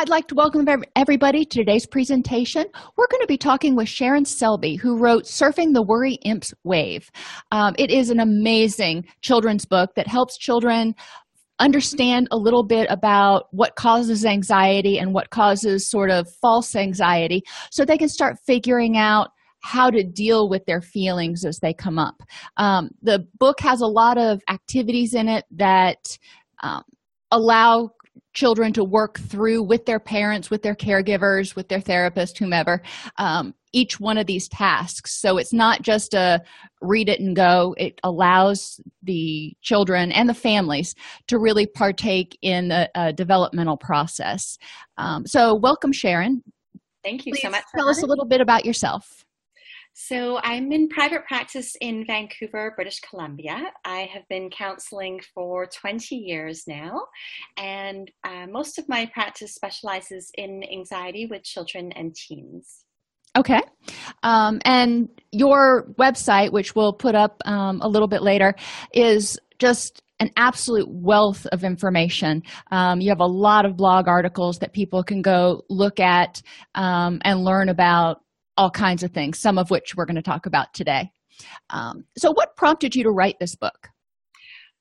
I'd like to welcome everybody to today's presentation. We're going to be talking with Sharon Selby, who wrote Surfing the Worry Imp's Wave. Um, it is an amazing children's book that helps children understand a little bit about what causes anxiety and what causes sort of false anxiety so they can start figuring out how to deal with their feelings as they come up. Um, the book has a lot of activities in it that um, allow children to work through with their parents with their caregivers with their therapist whomever um, each one of these tasks. So it's not just a read it and go. It allows the children and the families to really partake in a, a developmental process. Um, so welcome sharon. Thank you Please so much tell us a little bit about yourself so, I'm in private practice in Vancouver, British Columbia. I have been counseling for 20 years now, and uh, most of my practice specializes in anxiety with children and teens. Okay. Um, and your website, which we'll put up um, a little bit later, is just an absolute wealth of information. Um, you have a lot of blog articles that people can go look at um, and learn about all kinds of things, some of which we're going to talk about today. Um, so, what prompted you to write this book?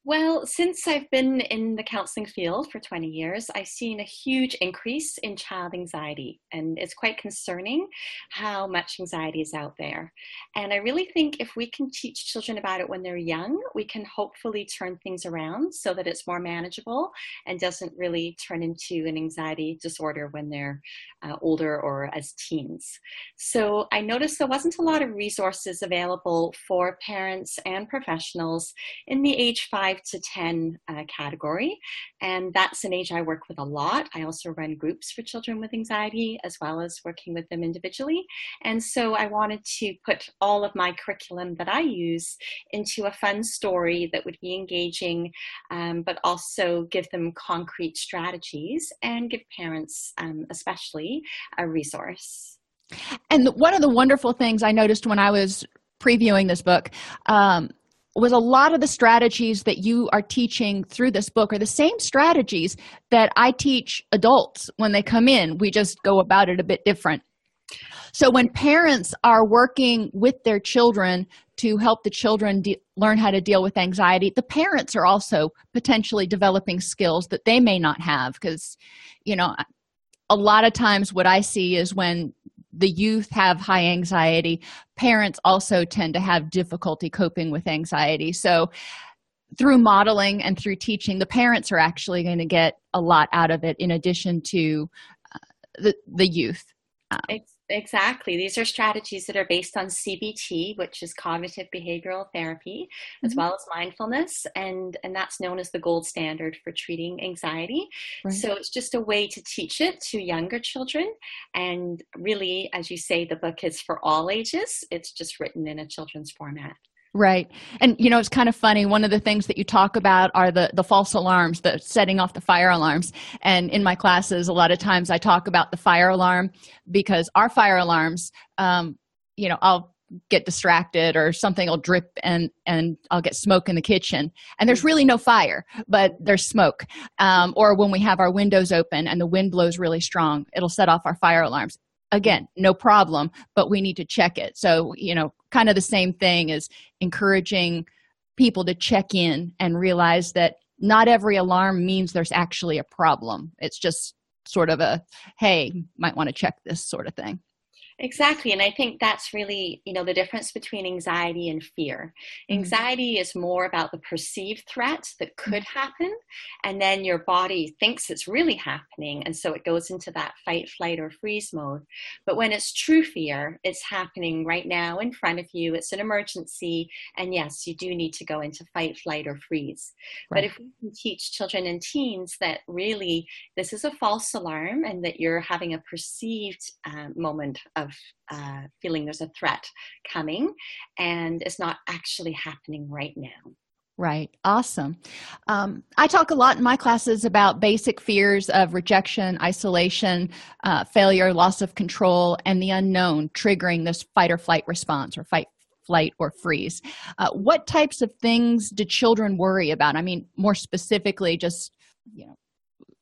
Well, since I've been in the counseling field for 20 years, I've seen a huge increase in child anxiety, and it's quite concerning how much anxiety is out there. And I really think if we can teach children about it when they're young, we can hopefully turn things around so that it's more manageable and doesn't really turn into an anxiety disorder when they're uh, older or as teens. So I noticed there wasn't a lot of resources available for parents and professionals in the age 5 5 to 10 uh, category. And that's an age I work with a lot. I also run groups for children with anxiety as well as working with them individually. And so I wanted to put all of my curriculum that I use into a fun story that would be engaging, um, but also give them concrete strategies and give parents, um, especially, a resource. And one of the wonderful things I noticed when I was previewing this book um, was a lot of the strategies that you are teaching through this book are the same strategies that I teach adults when they come in. We just go about it a bit different. So, when parents are working with their children to help the children de- learn how to deal with anxiety, the parents are also potentially developing skills that they may not have. Because, you know, a lot of times what I see is when the youth have high anxiety. Parents also tend to have difficulty coping with anxiety. So through modeling and through teaching the parents are actually going to get a lot out of it in addition to uh, the the youth. Um, Exactly. These are strategies that are based on CBT, which is cognitive behavioral therapy, mm-hmm. as well as mindfulness, and and that's known as the gold standard for treating anxiety. Right. So it's just a way to teach it to younger children, and really, as you say, the book is for all ages. It's just written in a children's format. Right. And you know, it's kind of funny. One of the things that you talk about are the the false alarms, the setting off the fire alarms. And in my classes, a lot of times I talk about the fire alarm because our fire alarms, um, you know, I'll get distracted or something will drip and and I'll get smoke in the kitchen and there's really no fire but there's smoke um, or when we have our windows open and the wind blows really strong it'll set off our fire alarms again no problem but we need to check it. So you know kind of the same thing as encouraging people to check in and realize that not every alarm means there's actually a problem. It's just sort of a hey might want to check this sort of thing Exactly. And I think that's really, you know, the difference between anxiety and fear. Mm-hmm. Anxiety is more about the perceived threat that could mm-hmm. happen. And then your body thinks it's really happening. And so it goes into that fight, flight, or freeze mode. But when it's true fear, it's happening right now in front of you. It's an emergency. And yes, you do need to go into fight, flight, or freeze. Right. But if we can teach children and teens that really this is a false alarm and that you're having a perceived uh, moment of of uh, feeling there's a threat coming and it's not actually happening right now. Right. Awesome. Um, I talk a lot in my classes about basic fears of rejection, isolation, uh, failure, loss of control, and the unknown triggering this fight or flight response or fight, flight, or freeze. Uh, what types of things do children worry about? I mean, more specifically, just, you know,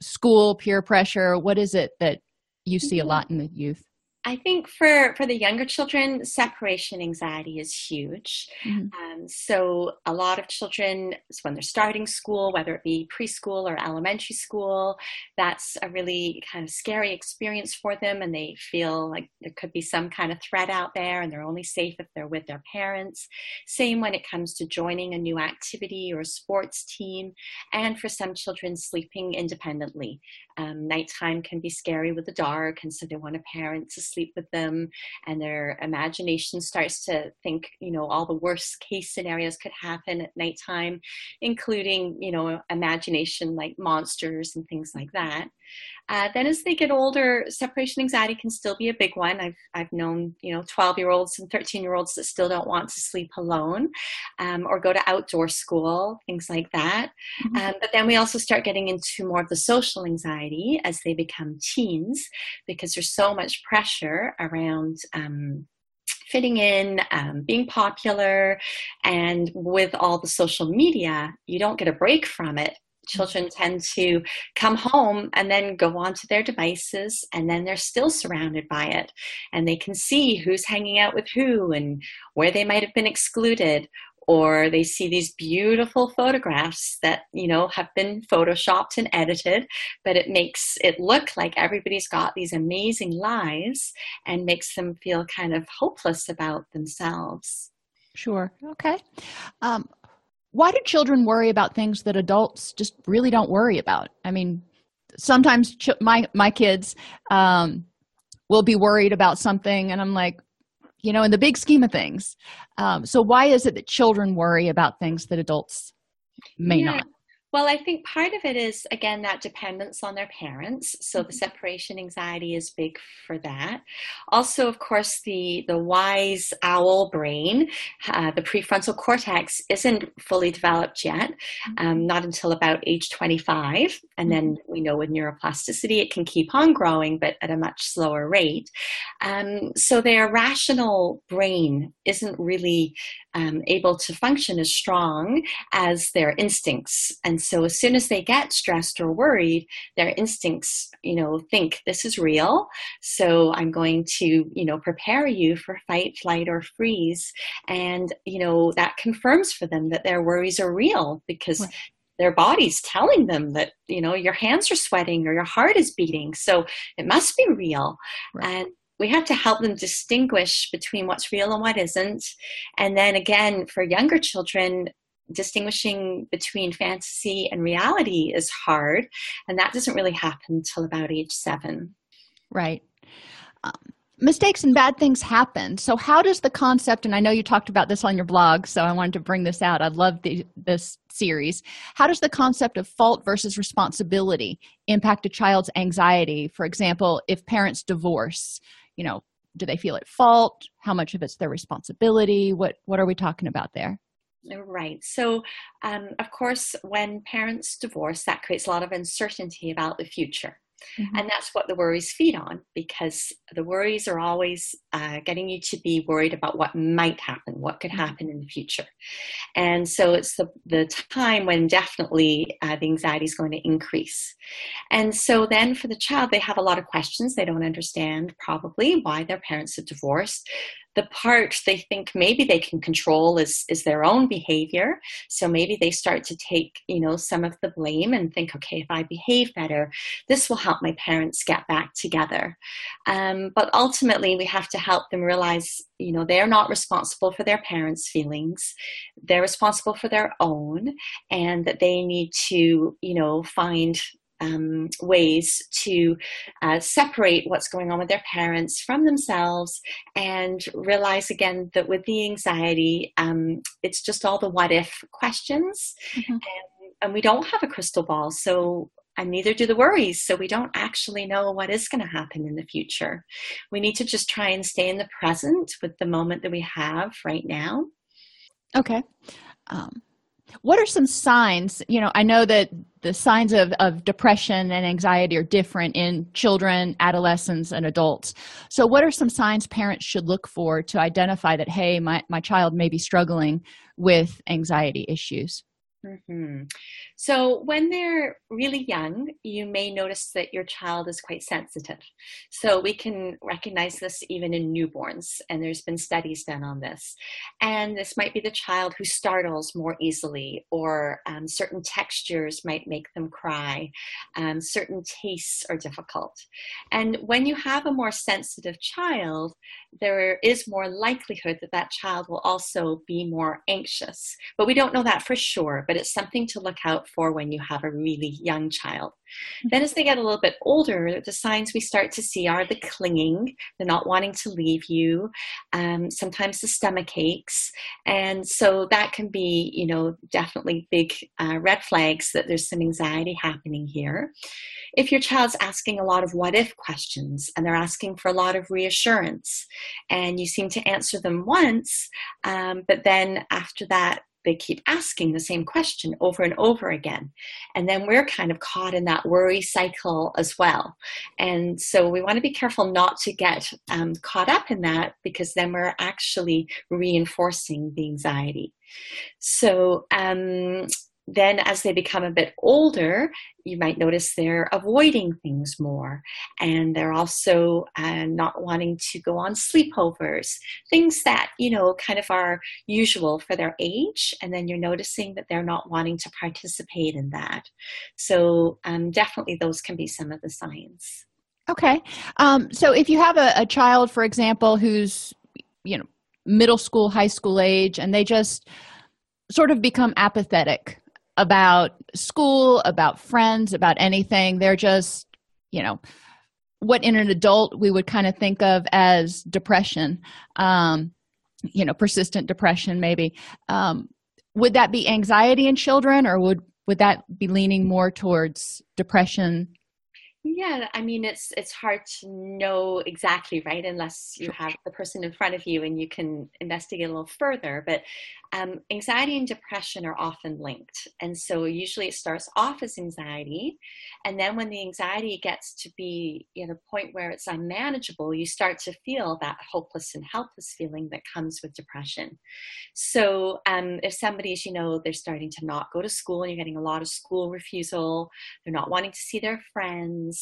school peer pressure what is it that you see a mm-hmm. lot in the youth I think for for the younger children, separation anxiety is huge. Mm-hmm. Um, so a lot of children, when they're starting school, whether it be preschool or elementary school, that's a really kind of scary experience for them, and they feel like there could be some kind of threat out there, and they're only safe if they're with their parents. Same when it comes to joining a new activity or a sports team, and for some children, sleeping independently. Um, nighttime can be scary with the dark, and so they want a parent to sleep with them, and their imagination starts to think, you know, all the worst case scenarios could happen at nighttime, including, you know, imagination like monsters and things like that. Uh, then as they get older, separation anxiety can still be a big one. I've, I've known, you know, 12 year olds and 13 year olds that still don't want to sleep alone um, or go to outdoor school, things like that. Mm-hmm. Um, but then we also start getting into more of the social anxiety as they become teens because there's so much pressure around um, fitting in, um, being popular, and with all the social media, you don't get a break from it children tend to come home and then go onto their devices and then they're still surrounded by it. And they can see who's hanging out with who and where they might have been excluded or they see these beautiful photographs that you know have been photoshopped and edited. But it makes it look like everybody's got these amazing lives and makes them feel kind of hopeless about themselves. Sure. Okay. Um, why do children worry about things that adults just really don't worry about i mean sometimes ch- my my kids um, will be worried about something and i'm like you know in the big scheme of things um, so why is it that children worry about things that adults may yeah. not well, I think part of it is, again, that dependence on their parents. So the mm-hmm. separation anxiety is big for that. Also, of course, the, the wise owl brain, uh, the prefrontal cortex, isn't fully developed yet, mm-hmm. um, not until about age 25. And then mm-hmm. we know with neuroplasticity, it can keep on growing, but at a much slower rate. Um, so their rational brain isn't really um, able to function as strong as their instincts. And so as soon as they get stressed or worried, their instincts, you know, think this is real. So I'm going to, you know, prepare you for fight, flight, or freeze. And, you know, that confirms for them that their worries are real because right their body's telling them that you know your hands are sweating or your heart is beating so it must be real right. and we have to help them distinguish between what's real and what isn't. And then again, for younger children, distinguishing between fantasy and reality is hard. And that doesn't really happen until about age seven. Right. Um, mistakes and bad things happen. So, how does the concept, and I know you talked about this on your blog, so I wanted to bring this out. I love the, this series. How does the concept of fault versus responsibility impact a child's anxiety? For example, if parents divorce, you know do they feel at fault how much of it's their responsibility what what are we talking about there Right. So, um, of course, when parents divorce, that creates a lot of uncertainty about the future. Mm-hmm. And that's what the worries feed on because the worries are always uh, getting you to be worried about what might happen, what could mm-hmm. happen in the future. And so it's the, the time when definitely uh, the anxiety is going to increase. And so then for the child, they have a lot of questions. They don't understand probably why their parents have divorced the part they think maybe they can control is is their own behavior so maybe they start to take you know some of the blame and think okay if i behave better this will help my parents get back together um, but ultimately we have to help them realize you know they're not responsible for their parents feelings they're responsible for their own and that they need to you know find um, ways to uh, separate what's going on with their parents from themselves and realize again that with the anxiety, um, it's just all the what if questions. Mm-hmm. And, and we don't have a crystal ball. So and neither do the worries. So we don't actually know what is going to happen in the future. We need to just try and stay in the present with the moment that we have right now. Okay. Um, what are some signs you know i know that the signs of, of depression and anxiety are different in children adolescents and adults so what are some signs parents should look for to identify that hey my, my child may be struggling with anxiety issues Mm-hmm. So, when they're really young, you may notice that your child is quite sensitive. So, we can recognize this even in newborns, and there's been studies done on this. And this might be the child who startles more easily, or um, certain textures might make them cry, um, certain tastes are difficult. And when you have a more sensitive child, there is more likelihood that that child will also be more anxious. But we don't know that for sure, but it's something to look out for when you have a really young child. Mm-hmm. Then, as they get a little bit older, the signs we start to see are the clinging, the not wanting to leave you, um, sometimes the stomach aches. And so that can be, you know, definitely big uh, red flags that there's some anxiety happening here. If your child's asking a lot of what if questions and they're asking for a lot of reassurance, and you seem to answer them once, um, but then after that, they keep asking the same question over and over again. And then we're kind of caught in that worry cycle as well. And so we want to be careful not to get um, caught up in that because then we're actually reinforcing the anxiety. So, um, then as they become a bit older you might notice they're avoiding things more. And they're also uh, not wanting to go on sleepovers. Things that you know kind of are usual for their age and then you're noticing that they're not wanting to participate in that. So um, definitely those can be some of the signs. Okay. Um, so if you have a, a child for example who's you know middle school high school age and they just sort of become apathetic about school, about friends, about anything. They're just, you know, what in an adult we would kind of think of as depression, um, you know, persistent depression, maybe. Um, would that be anxiety in children, or would would that be leaning more towards depression yeah, I mean it's it's hard to know exactly, right? Unless you have the person in front of you and you can investigate a little further. But um, anxiety and depression are often linked, and so usually it starts off as anxiety, and then when the anxiety gets to be at a point where it's unmanageable, you start to feel that hopeless and helpless feeling that comes with depression. So um, if somebody's, you know, they're starting to not go to school and you're getting a lot of school refusal, they're not wanting to see their friends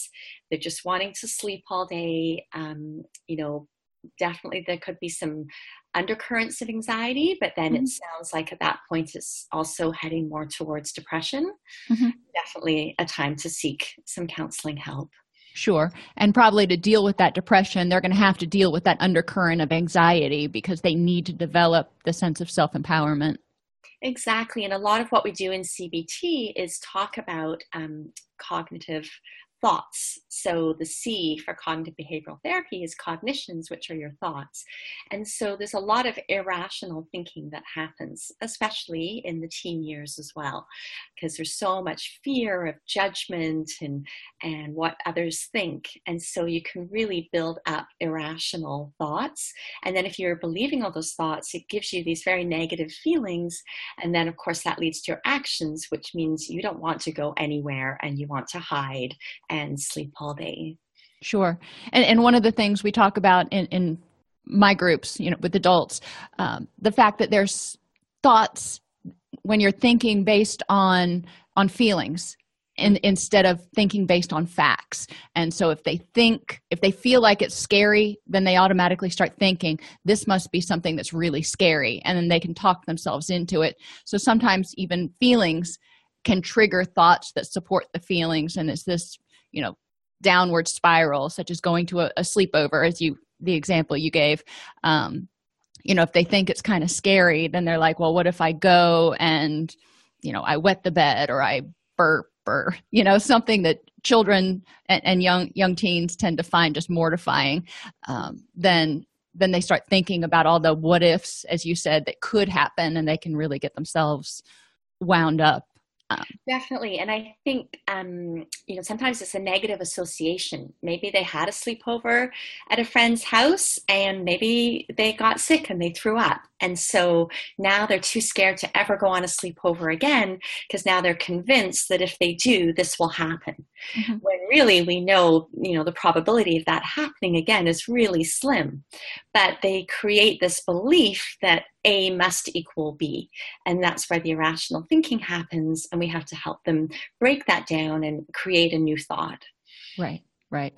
they're just wanting to sleep all day. Um, you know, definitely there could be some undercurrents of anxiety, but then mm-hmm. it sounds like at that point it's also heading more towards depression. Mm-hmm. Definitely a time to seek some counseling help. Sure. And probably to deal with that depression, they're going to have to deal with that undercurrent of anxiety because they need to develop the sense of self empowerment. Exactly. And a lot of what we do in CBT is talk about um, cognitive thoughts. So the C for cognitive behavioral therapy is cognitions, which are your thoughts. And so there's a lot of irrational thinking that happens, especially in the teen years as well, because there's so much fear of judgment and, and what others think. And so you can really build up irrational thoughts. And then if you're believing all those thoughts, it gives you these very negative feelings. And then, of course, that leads to your actions, which means you don't want to go anywhere and you want to hide and sleep all day. Sure. And, and one of the things we talk about in, in my groups, you know, with adults, um, the fact that there's thoughts when you're thinking based on on feelings in, instead of thinking based on facts and so if they think if they feel like it's scary then they automatically start thinking this must be something that's really scary and then they can talk themselves into it so sometimes even feelings can trigger thoughts that support the feelings and it's this you know downward spiral such as going to a, a sleepover as you the example you gave um, you know if they think it's kind of scary then they're like well what if i go and you know i wet the bed or i burp or you know something that children and, and young young teens tend to find just mortifying um, then then they start thinking about all the what ifs as you said that could happen and they can really get themselves wound up um, Definitely. And I think, um, you know, sometimes it's a negative association. Maybe they had a sleepover at a friend's house and maybe they got sick and they threw up. And so now they're too scared to ever go on a sleepover again because now they're convinced that if they do, this will happen. Mm-hmm. When really we know, you know, the probability of that happening again is really slim. But they create this belief that A must equal B. And that's where the irrational thinking happens. And we have to help them break that down and create a new thought. Right, right.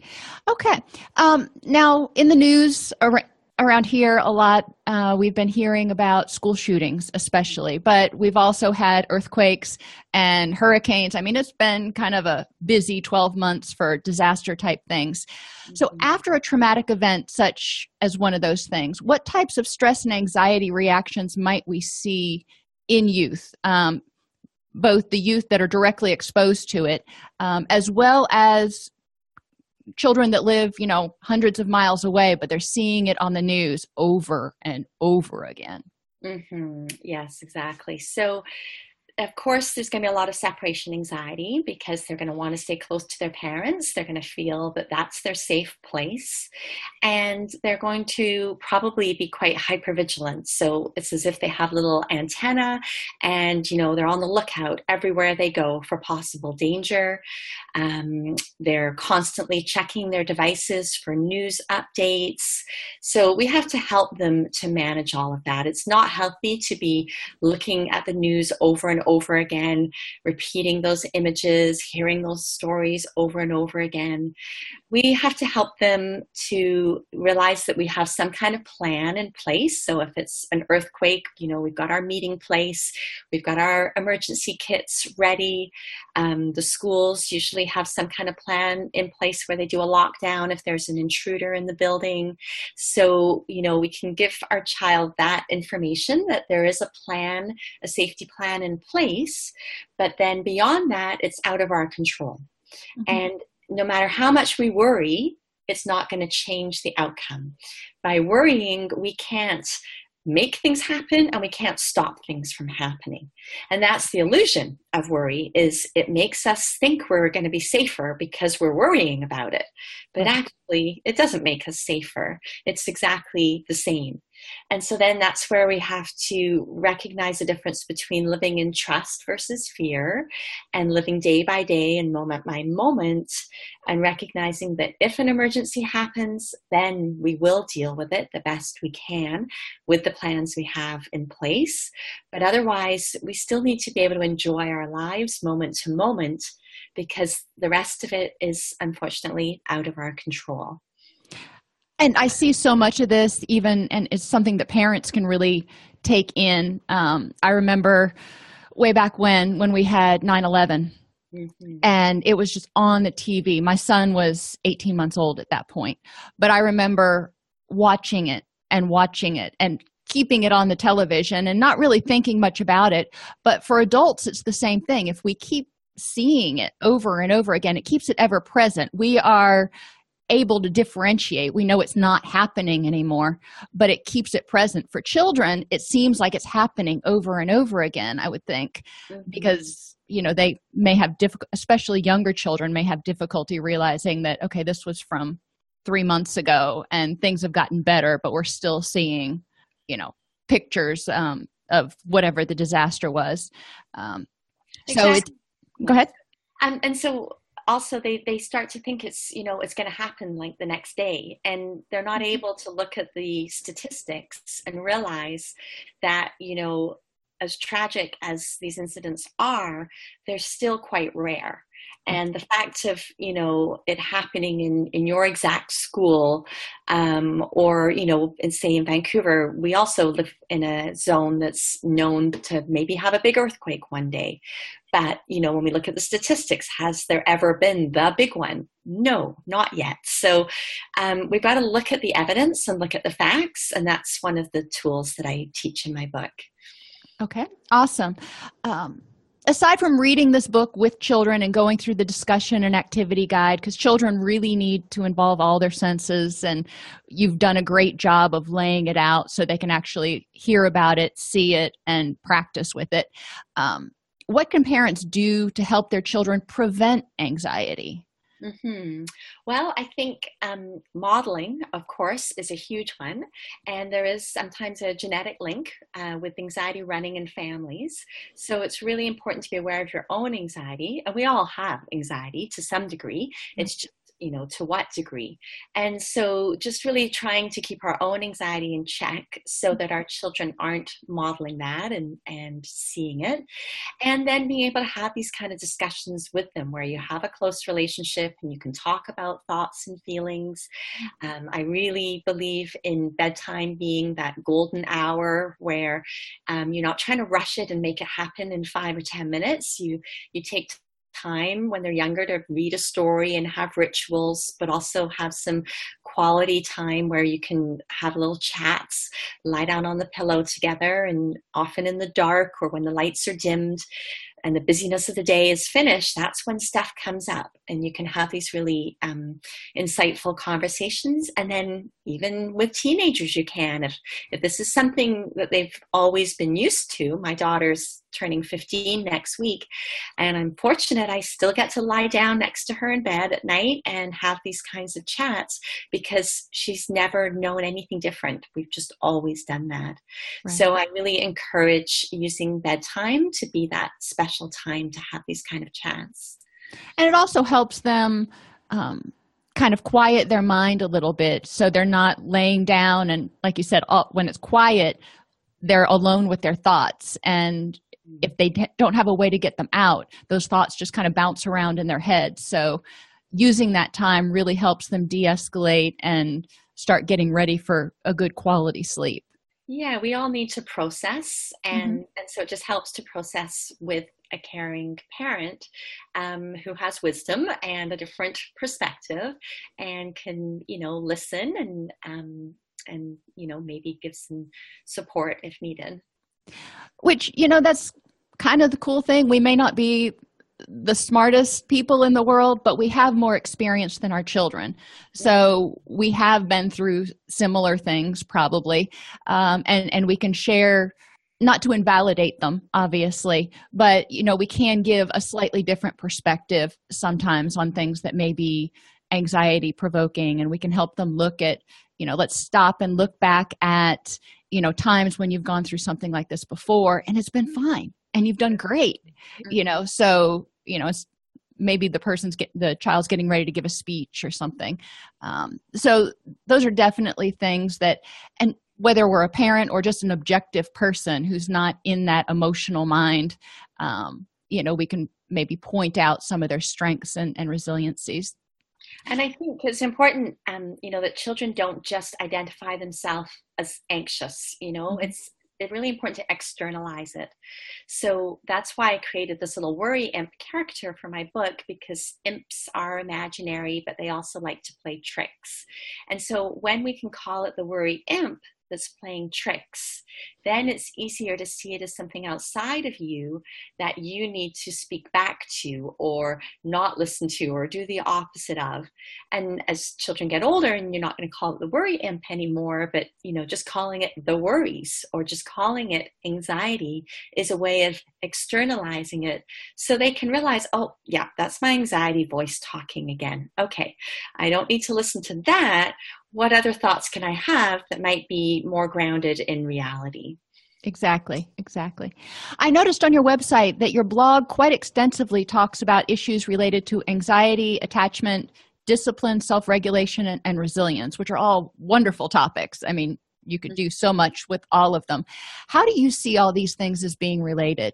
Okay. Um, now, in the news, around here a lot uh, we've been hearing about school shootings especially but we've also had earthquakes and hurricanes i mean it's been kind of a busy 12 months for disaster type things mm-hmm. so after a traumatic event such as one of those things what types of stress and anxiety reactions might we see in youth um, both the youth that are directly exposed to it um, as well as children that live you know hundreds of miles away but they're seeing it on the news over and over again mm-hmm. yes exactly so of course, there's going to be a lot of separation anxiety because they're going to want to stay close to their parents. They're going to feel that that's their safe place. And they're going to probably be quite hypervigilant. So it's as if they have little antenna and, you know, they're on the lookout everywhere they go for possible danger. Um, they're constantly checking their devices for news updates. So we have to help them to manage all of that. It's not healthy to be looking at the news over and over again, repeating those images, hearing those stories over and over again. We have to help them to realize that we have some kind of plan in place. So if it's an earthquake, you know, we've got our meeting place, we've got our emergency kits ready. Um, the schools usually have some kind of plan in place where they do a lockdown if there's an intruder in the building. So, you know, we can give our child that information that there is a plan, a safety plan in place. But then beyond that, it's out of our control. Mm-hmm. And no matter how much we worry, it's not going to change the outcome. By worrying, we can't make things happen and we can't stop things from happening. And that's the illusion of worry is it makes us think we're going to be safer because we're worrying about it. But actually it doesn't make us safer. It's exactly the same and so then that's where we have to recognize the difference between living in trust versus fear and living day by day and moment by moment and recognizing that if an emergency happens, then we will deal with it the best we can with the plans we have in place. But otherwise, we still need to be able to enjoy our lives moment to moment because the rest of it is unfortunately out of our control and i see so much of this even and it's something that parents can really take in. Um, i remember way back when when we had 9-11 mm-hmm. and it was just on the tv my son was 18 months old at that point. But i remember watching it and watching it and keeping it on the television and not really thinking much about it. But for adults it's the same thing. If we keep seeing it over and over again it keeps it ever present. We are able to differentiate. We know it's not happening anymore, but it keeps it present. For children, it seems like it's happening over and over again, I would think, mm-hmm. because you know they may have difficult especially younger children may have difficulty realizing that okay this was from three months ago and things have gotten better but we're still seeing you know pictures um, of whatever the disaster was um, exactly. so it, go ahead and and so also they they start to think it's you know it's going to happen like the next day and they're not mm-hmm. able to look at the statistics and realize that you know as tragic as these incidents are they're still quite rare and the fact of you know it happening in in your exact school um, or you know in say in vancouver we also live in a zone that's known to maybe have a big earthquake one day. But you know when we look at the statistics has there ever been the big one? No not yet. So um, we've got to look at the evidence and look at the facts and that's one of the tools that i teach in my book. Okay awesome. Um, aside from reading this book with children and going through the discussion and activity guide because children really need to involve all their senses and you've done a great job of laying it out so they can actually hear about it see it and practice with it. Um, what can parents do to help their children prevent anxiety Mm-hmm. Well, I think um, modeling, of course, is a huge one. And there is sometimes a genetic link uh, with anxiety running in families. So it's really important to be aware of your own anxiety. And we all have anxiety to some degree. Mm-hmm. It's just you know to what degree. And so just really trying to keep our own anxiety in check so that our children aren't modeling that and and seeing it. And then being able to have these kind of discussions with them where you have a close relationship and you can talk about thoughts and feelings. Um, i really believe in bedtime being that golden hour where um, you're not trying to rush it and make it happen in five or ten minutes. You you take time when they're younger to read a story and have rituals, but also have some quality time where you can have little chats, lie down on the pillow together, and often in the dark or when the lights are dimmed and the busyness of the day is finished, that's when stuff comes up and you can have these really um, insightful conversations. And then even with teenagers, you can. If, if this is something that they've always been used to, my daughter's turning 15 next week. And I'm fortunate I still get to lie down next to her in bed at night and have these kinds of chats because she's never known anything different. We've just always done that. Right. So I really encourage using bedtime to be that special time to have these kind of chats. And it also helps them. Um, kind of quiet their mind a little bit so they're not laying down and like you said all, when it's quiet they're alone with their thoughts and if they don't have a way to get them out those thoughts just kind of bounce around in their head. So using that time really helps them de-escalate and start getting ready for a good quality sleep. Yeah we all need to process and mm-hmm. and so it just helps to process with a caring parent um, who has wisdom and a different perspective and can you know listen and um, and you know maybe give some support if needed which you know that's kind of the cool thing. We may not be the smartest people in the world but we have more experience than our children. So we have been through similar things probably. Um, and and we can share not to invalidate them obviously but you know we can give a slightly different perspective sometimes on things that may be anxiety provoking and we can help them look at you know let's stop and look back at you know times when you've gone through something like this before and it's been fine and you've done great you know so you know it's maybe the person's get the child's getting ready to give a speech or something. Um, so those are definitely things that and whether we're a parent or just an objective person who's not in that emotional mind um, you know we can maybe point out some of their strengths and, and resiliencies and I think it's important, um, you know, that children don't just identify themselves as anxious. You know, mm-hmm. it's it's really important to externalize it. So that's why I created this little worry imp character for my book because imps are imaginary, but they also like to play tricks. And so when we can call it the worry imp, that's playing tricks, then it's easier to see it as something outside of you that you need to speak back to or not listen to or do the opposite of. And as children get older, and you're not going to call it the worry imp anymore, but you know, just calling it the worries or just calling it anxiety is a way of externalizing it so they can realize, oh, yeah, that's my anxiety voice talking again. Okay, I don't need to listen to that what other thoughts can I have that might be more grounded in reality? Exactly, exactly. I noticed on your website that your blog quite extensively talks about issues related to anxiety, attachment, discipline, self regulation, and, and, resilience, which are all wonderful topics. I mean, you could do so much with all of them. How do you see all these things as being related?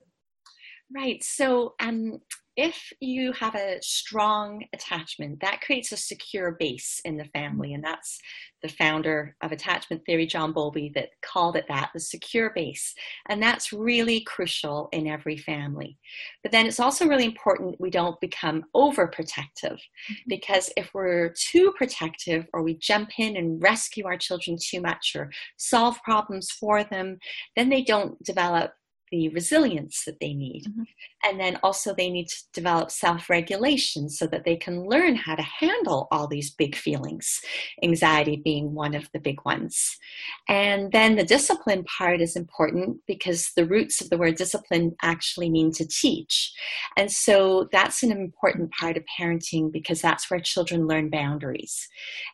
Right. So, um, if you have a strong attachment, that creates a secure base in the family. And that's the founder of attachment theory, John Bowlby, that called it that the secure base. And that's really crucial in every family. But then it's also really important we don't become overprotective mm-hmm. because if we're too protective or we jump in and rescue our children too much or solve problems for them, then they don't develop the resilience that they need. Mm-hmm. And then also, they need to develop self regulation so that they can learn how to handle all these big feelings, anxiety being one of the big ones. And then the discipline part is important because the roots of the word discipline actually mean to teach. And so, that's an important part of parenting because that's where children learn boundaries.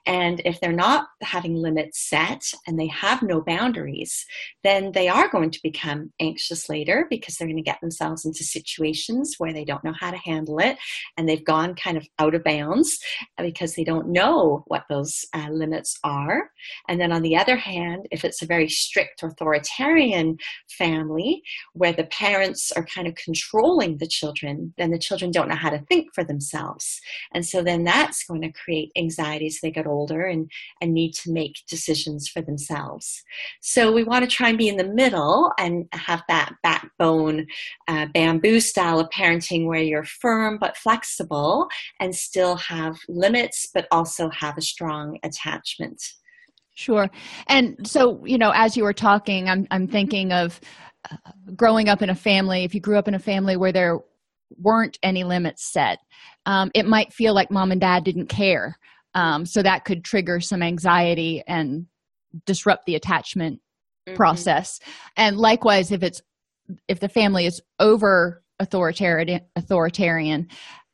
And if they're not having limits set and they have no boundaries, then they are going to become anxious later because they're going to get themselves into situations where they don't know how to handle it and they've gone kind of out of bounds because they don't know what those uh, limits are. And then on the other hand, if it's a very strict authoritarian family where the parents are kind of controlling the children, then the children don't know how to think for themselves. And so then that's going to create anxiety as they get older and, and need to make decisions for themselves. So we want to try and be in the middle and have that backbone uh, bamboo style of parenting where you're firm but flexible and still have limits but also have a strong attachment. Sure. And so, you know, as you were talking, I'm I'm thinking of uh, growing up in a family. If you grew up in a family where there weren't any limits set, um, it might feel like mom and dad didn't care. Um, so that could trigger some anxiety and disrupt the attachment mm-hmm. process. And likewise, if it's if the family is over authoritarian authoritarian,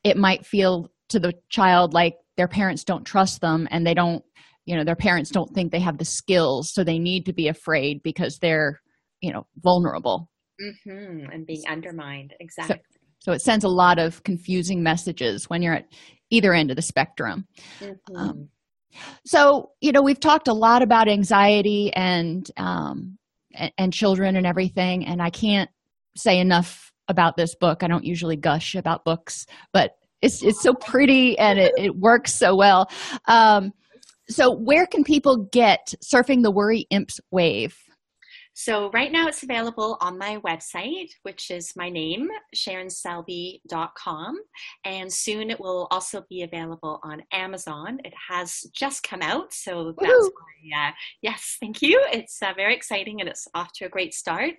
it might feel to the child like their parents don't trust them and they don't you know their parents don't think they have the skills so they need to be afraid because they're you know vulnerable mm-hmm. and being undermined exactly so, so, it sends a lot of confusing messages when you're at either end of the spectrum mm-hmm. um, so you know we've talked a lot about anxiety and um, and, and children and everything and i can't say enough about this book. I don't usually gush about books but it's it's so pretty and it, it works so well. Um, so where can people get surfing the worry imp's wave so right now it's available on my website, which is my name, SharonSelby.com. And soon it will also be available on Amazon. It has just come out, so Woo-hoo! that's why, uh, yes, thank you. It's uh, very exciting and it's off to a great start.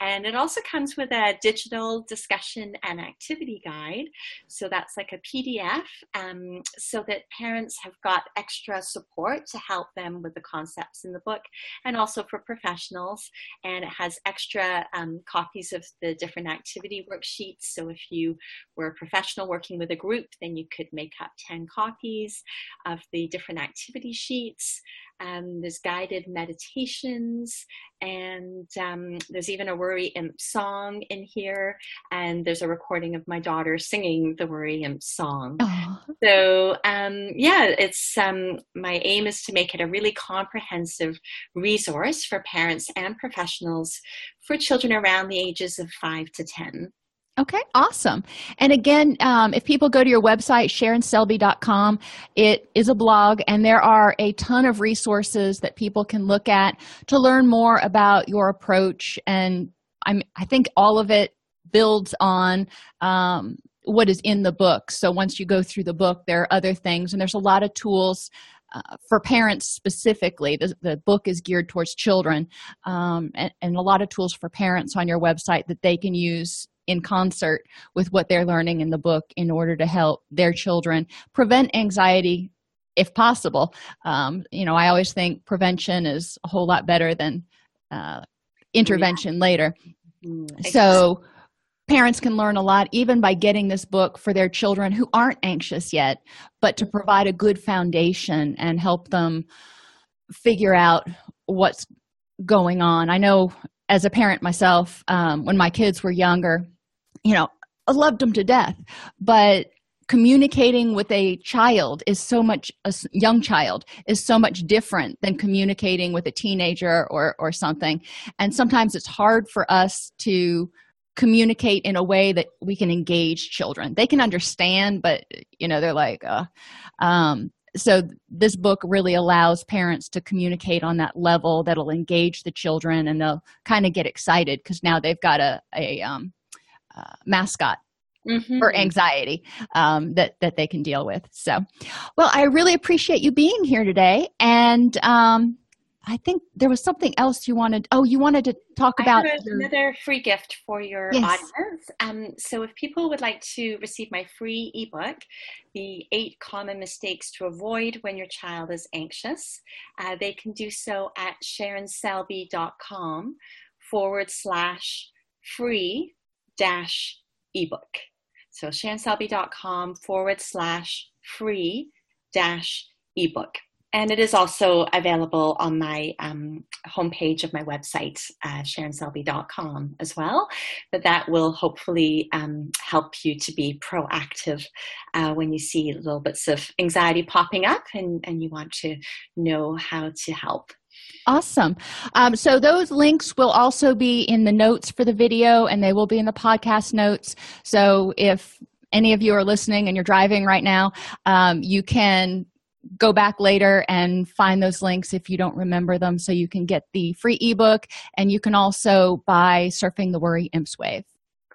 And it also comes with a digital discussion and activity guide. So that's like a PDF um, so that parents have got extra support to help them with the concepts in the book and also for professionals and it has extra um, copies of the different activity worksheets. So if you were a professional working with a group, then you could make up 10 copies of the different activity sheets. Um, there's guided meditations, and um, there's even a Worry Imp song in here. And there's a recording of my daughter singing the Worry Imp song. Oh. So, um, yeah, it's um, my aim is to make it a really comprehensive resource for parents and professionals for children around the ages of five to 10. Okay, awesome. And again, um, if people go to your website, SharonSelby.com, it is a blog, and there are a ton of resources that people can look at to learn more about your approach. And I'm, I think all of it builds on um, what is in the book. So once you go through the book, there are other things, and there's a lot of tools uh, for parents specifically the, the, book is geared towards children um, and, and, a lot of tools for parents on your website that they can use in concert with what they're learning in the book in order to help their children prevent anxiety if possible. Um, you know i always think prevention is a whole lot better than uh, intervention yeah. later. Mm, so parents can learn a lot even by getting this book for their children who aren't anxious yet but to provide a good foundation and help them figure out what's going on. I know as a parent myself um, when my kids were younger you know i loved them to death. But communicating with a child is so much a young child is so much different than communicating with a teenager or or something. And sometimes it's hard for us to communicate in a way that we can engage children. They can understand but you know they're like uh, um, so this book really allows parents to communicate on that level that'll engage the children and they'll kind of get excited because now they've got a, a um, uh, mascot mm-hmm. for anxiety um, that that they can deal with so well i really appreciate you being here today and um, I think there was something else you wanted. Oh, you wanted to talk about your... another free gift for your yes. audience. Um, so, if people would like to receive my free ebook, "The Eight Common Mistakes to Avoid When Your Child is Anxious," uh, they can do so at SharonSelby.com forward slash free dash ebook. So, SharonSelby.com forward slash free dash ebook. And it is also available on my um, homepage of my website, uh, SharonSelby.com as well. But that will hopefully um, help you to be proactive uh, when you see little bits of anxiety popping up and, and you want to know how to help. Awesome. Um, so those links will also be in the notes for the video and they will be in the podcast notes. So if any of you are listening and you're driving right now, um, you can go back later and find those links if you don't remember them so you can get the free ebook. And you can also buy surfing the worry imp's wave